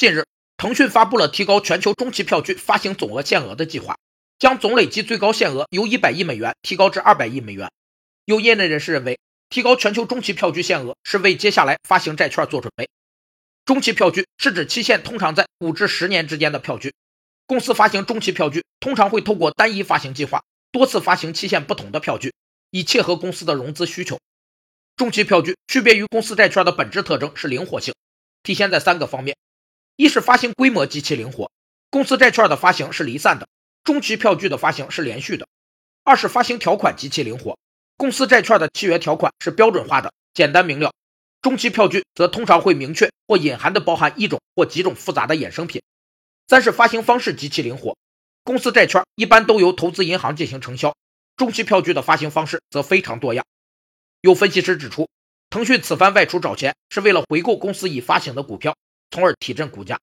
近日，腾讯发布了提高全球中期票据发行总额限额的计划，将总累计最高限额由一百亿美元提高至二百亿美元。有业内人士认为，提高全球中期票据限额是为接下来发行债券做准备。中期票据是指期限通常在五至十年之间的票据。公司发行中期票据，通常会透过单一发行计划，多次发行期限不同的票据，以切合公司的融资需求。中期票据区别于公司债券的本质特征是灵活性，体现在三个方面：一是发行规模极其灵活，公司债券的发行是离散的，中期票据的发行是连续的；二是发行条款极其灵活，公司债券的契约条款是标准化的、简单明了，中期票据则通常会明确或隐含的包含一种或几种复杂的衍生品。三是发行方式极其灵活，公司债券一般都由投资银行进行承销，中期票据的发行方式则非常多样。有分析师指出，腾讯此番外出找钱是为了回购公司已发行的股票，从而提振股价。